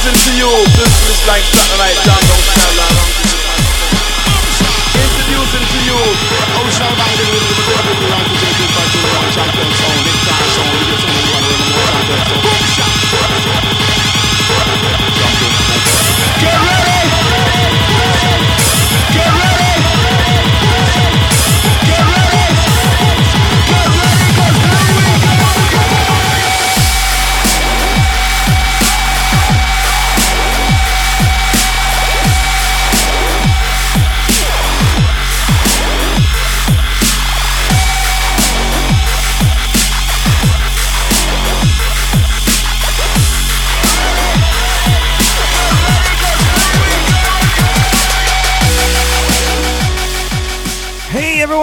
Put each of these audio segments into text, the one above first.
Introducing to you, this is like satellite jungle style. Introducing to you,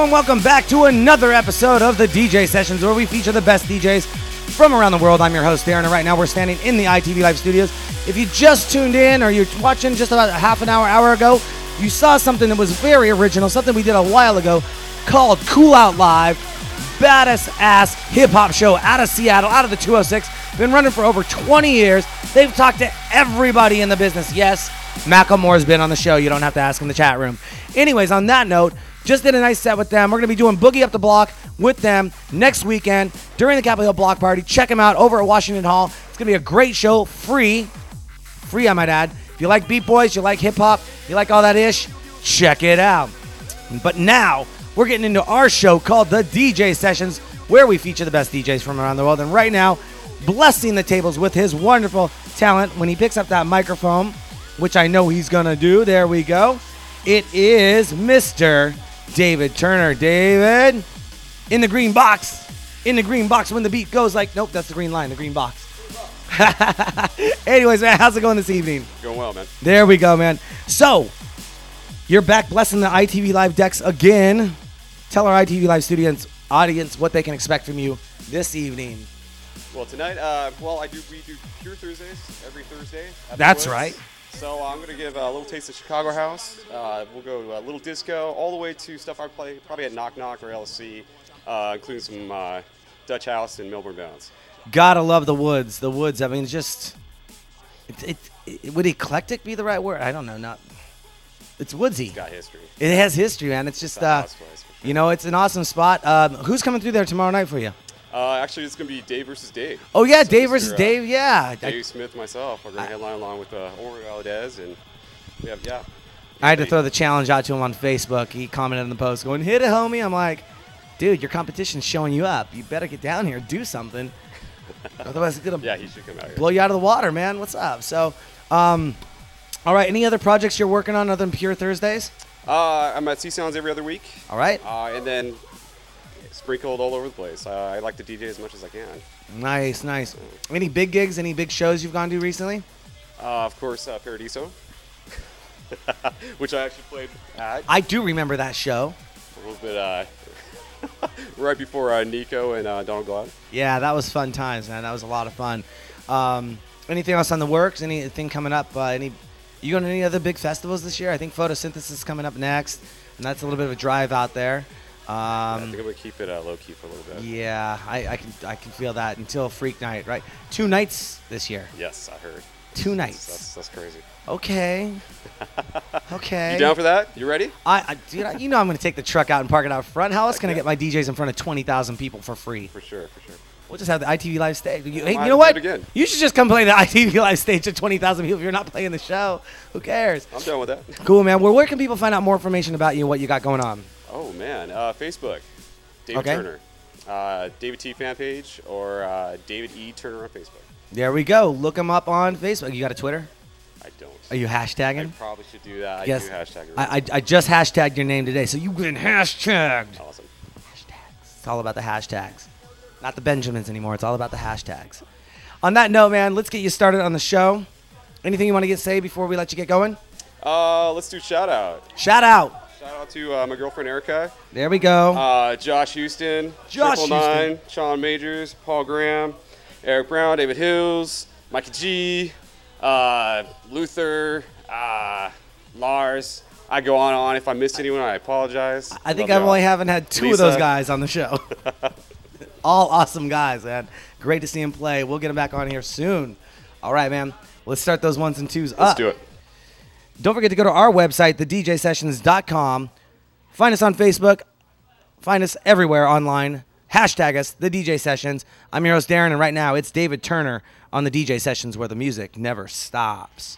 Everyone, welcome back to another episode of the DJ Sessions where we feature the best DJs from around the world. I'm your host, Darren, and right now we're standing in the ITV Live studios. If you just tuned in or you're watching just about a half an hour, hour ago, you saw something that was very original, something we did a while ago called Cool Out Live. Baddest ass hip hop show out of Seattle, out of the 206. Been running for over 20 years. They've talked to everybody in the business. Yes, Macklemore's been on the show. You don't have to ask in the chat room. Anyways, on that note, just did a nice set with them. We're going to be doing Boogie Up the Block with them next weekend during the Capitol Hill Block Party. Check them out over at Washington Hall. It's going to be a great show, free. Free, I might add. If you like Beat Boys, you like hip hop, you like all that ish, check it out. But now, we're getting into our show called The DJ Sessions, where we feature the best DJs from around the world. And right now, blessing the tables with his wonderful talent when he picks up that microphone, which I know he's going to do. There we go. It is Mr. David Turner. David, in the green box. In the green box when the beat goes like, nope, that's the green line, the green box. Anyways, man, how's it going this evening? Going well, man. There we go, man. So, you're back blessing the ITV Live decks again. Tell our ITV Live studios audience what they can expect from you this evening. Well, tonight, uh, well, I do we do Pure Thursdays every Thursday. That's right. So uh, I'm gonna give a little taste of Chicago House. Uh, we'll go to a little disco, all the way to stuff I play probably at Knock Knock or LC, uh, including some uh, Dutch House and Melbourne Bounce. Gotta love the woods. The woods. I mean, it's just. It, it, it, would eclectic be the right word? I don't know. Not. It's woodsy. It's got history. It has history, man. It's just, It's uh, sure. you know, it's an awesome spot. Um, who's coming through there tomorrow night for you? Uh, actually, it's gonna be Dave versus Dave. Oh yeah, So Dave versus Dave. Yeah, I- Dave Smith, myself. We're gonna headline along with uh, Omar Valdez, and we have yeah. I had to throw the challenge out to him on Facebook. He commented on the post, going, "Hit it, homie." I'm like, "Dude, your competition's showing you up. You better get down here, do something. Otherwise, it's gonna Yeah, he should come out here. blow you out of the water, man. What's up?" So, um, all right. Any other projects you're working on other than Pure Thursdays? Uh, I'm at Sea Sounds every other week. All right. Uh, and then sprinkled all over the place. Uh, I like to DJ as much as I can. Nice, nice. Any big gigs? Any big shows you've gone to recently? Uh, of course, uh, Paradiso, which I actually played at I do remember that show. a little bit uh, right before uh, Nico and uh, Donald Glaude. Yeah, that was fun times, man. That was a lot of fun. Um, anything else on the works? Anything coming up? Uh, any? You going to any other big festivals this year? I think Photosynthesis is coming up next, and that's a little bit of a drive out there. I Um, think I'm gonna keep it uh, low key for a little bit. yeah, I, I can I can feel that until Freak Night, right? Two nights this year. Yes, I heard. Two nights. that's, that's crazy. Okay. Okay. You down for that? You ready? I, I dude, I, you know I'm going to take the truck out and park it out front. How else can I get my DJs in front of 20,000 people for free? For sure, for sure. We'll just have the ITV live stage. You, hey, you know what? You should just come play the ITV live stage to 20,000 people if you're not playing the show. Who cares? I'm done with that. Cool, man. Well, where can people find out more information about you and what you got going on? Oh man, uh, Facebook, David Okay. Turner, uh, David T fan page, or uh, David E Turner on Facebook. There we go. Look him up on Facebook. You got a Twitter? I don't. Are you I hashtagging? probably should do that. I Yes. do hashtag. I, I, I just hashtagged your name today, so you've been hashtagged. awesome. Hashtags. It's all about the hashtags. Not the Benjamins anymore. It's all about the hashtags. On that note, man, let's get you started on the show. Anything you want to get say before we let you get going? Uh, let's do shout out. Shout out. Out to uh, my girlfriend Erica, There we go. uh, Josh Houston, Josh Triple Nine, Sean Majors, Paul Graham, Eric Brown, David Hills, Mikey G, uh, Luther, uh, Lars. I go on and on. If I missed anyone, I apologize. I think I've only haven't had two of those guys on the show. All awesome guys, man. Great to see him play. We'll get him back on here soon. All right, man. Let's start those ones and twos Let's up. do it. Don't forget to go to our website, thedjsessions.com. Find us on Facebook. Find us everywhere online. Hashtag us, the DJ Sessions. I'm your host, Darren, and right now it's David Turner on the DJ Sessions where the music never stops.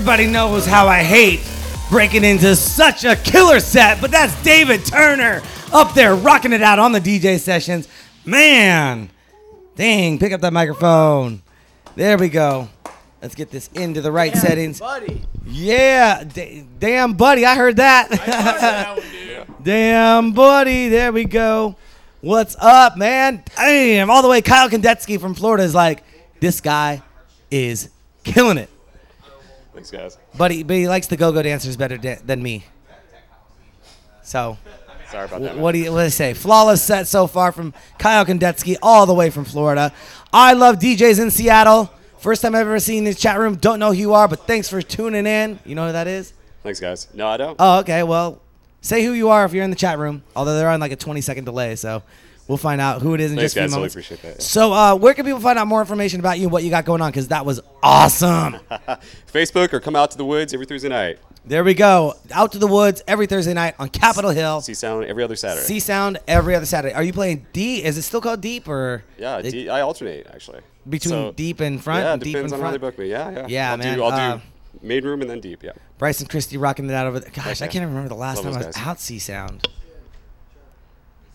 everybody knows how I hate breaking into such a killer set, but that's David Turner up there rocking it out on the DJ sessions. Man, dang, pick up that microphone. There we go. Let's get this into the right settings. Buddy. Yeah, da- damn buddy, I heard that. damn buddy, there we go. What's up, man? Damn, all the way. Kyle Kandetsky from Florida is like, this guy is killing it. Thanks, guys. But he, but he likes the go-go dancers better da- than me. So, Sorry about that. wh- what do you what do you say? Flawless set so far from Kyle Kandetsky, all the way from Florida. I love DJs in Seattle. First time I've ever seen this chat room. Don't know who you are, but thanks for tuning in. You know who that is? Thanks, guys. No, I don't. Oh, okay. Well, say who you are if you're in the chat room. Although they're on like a 20 second delay, so we'll find out who it is in Thanks, just a few guys. Totally moments. appreciate that. So, uh, where can people find out more information about you and what you got going on? Because that was awesome. Facebook or come out to the woods every Thursday night. there we go. Out to the woods every Thursday night on Capitol Hill. See sound every other Saturday. See Sound every other Saturday. Are you playing D? Is it still called Deep or yeah, D, I alternate actually. between So- Deep and Front? Yeah, and deep depends and on how they front? book me. Yeah, yeah. Yeah, I'll man, Do, I'll uh, do main room and then deep. Yeah. Bryson Christie rocking it out over there. Gosh, I can't even remember the last Love time I was guys. out See Sound.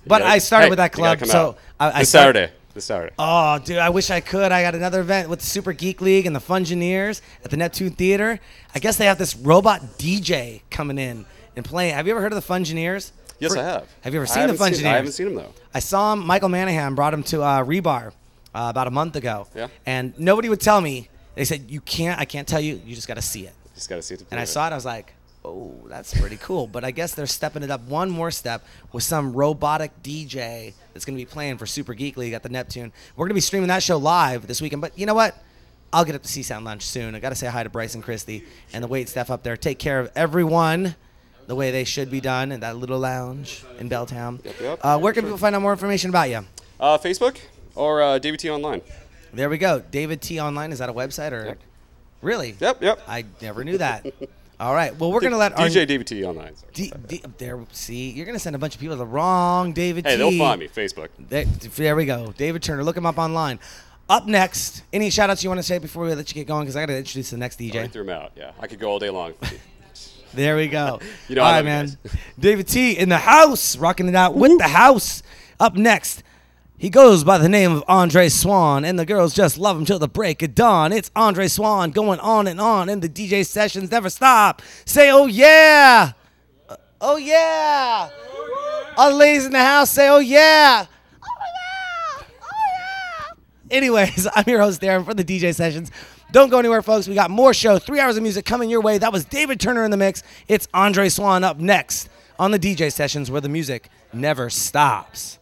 But. I started Hey, with that club, so. I, I this start- Saturday. This Saturday. Oh, dude, I wish I could. I got another event with the Super Geek League and the Fungineers at the Neptune Theater. I guess they have this robot DJ coming in and playing. Have you ever heard of the Fungineers? yes, For- I have. Have you ever seen the Fungineers? I haven't seen them though. I saw him. Michael Manahan brought him to uh, Rebar uh, about a month ago. Yeah. And nobody would tell me. They said you can't. I can't tell you. You just got to see it. Just gotta see it. to And I saw it. I was like, oh, that's pretty cool. But I guess they're stepping it up one more step with some robotic DJ that's going to be playing for Super Geek League at the Neptune. We're going to be streaming that show live this weekend. But you know what? I'll get up to See Sound Lunch soon. I got to say hi to Bryson Christie and the wait staff up there. Take care of everyone the way they should be done in that little lounge in Belltown. Yep, yep. Uh, where can people find out more information about you? Uh, Facebook or uh, DVT online. There we go. David T Online. Is that a website or? Yep. Really? Yep, yep. I never knew that. All right. Well, we're gonna let our DJ DVT online. sorry. D, D, there, see, you're gonna send a bunch of people to the wrong David. Hey, T. they'll find me. Facebook. There, there we go, David Turner. Look him up online. Up next, any shout outs you want to say before we let you get going? Because I got to introduce the next DJ. I oh, threw them out. Yeah, I could go all day long. There we go. You know All I right, love you man. David T in the house, rocking it out with the house. Up next, he goes by the name of Andre Swan, and the girls just love him till the break of dawn. It's Andre Swan going on and on, and the DJ sessions never stop. Say, oh yeah, Uh, oh yeah. All the ladies in the house say, oh yeah! Oh yeah! oh yeah. Anyways, I'm your host, Darren, for the DJ sessions. Don't go anywhere, folks. We got more show, three hours of music coming your way. That was David Turner in the mix. It's Andre Swan up next on the DJ sessions where the music never stops.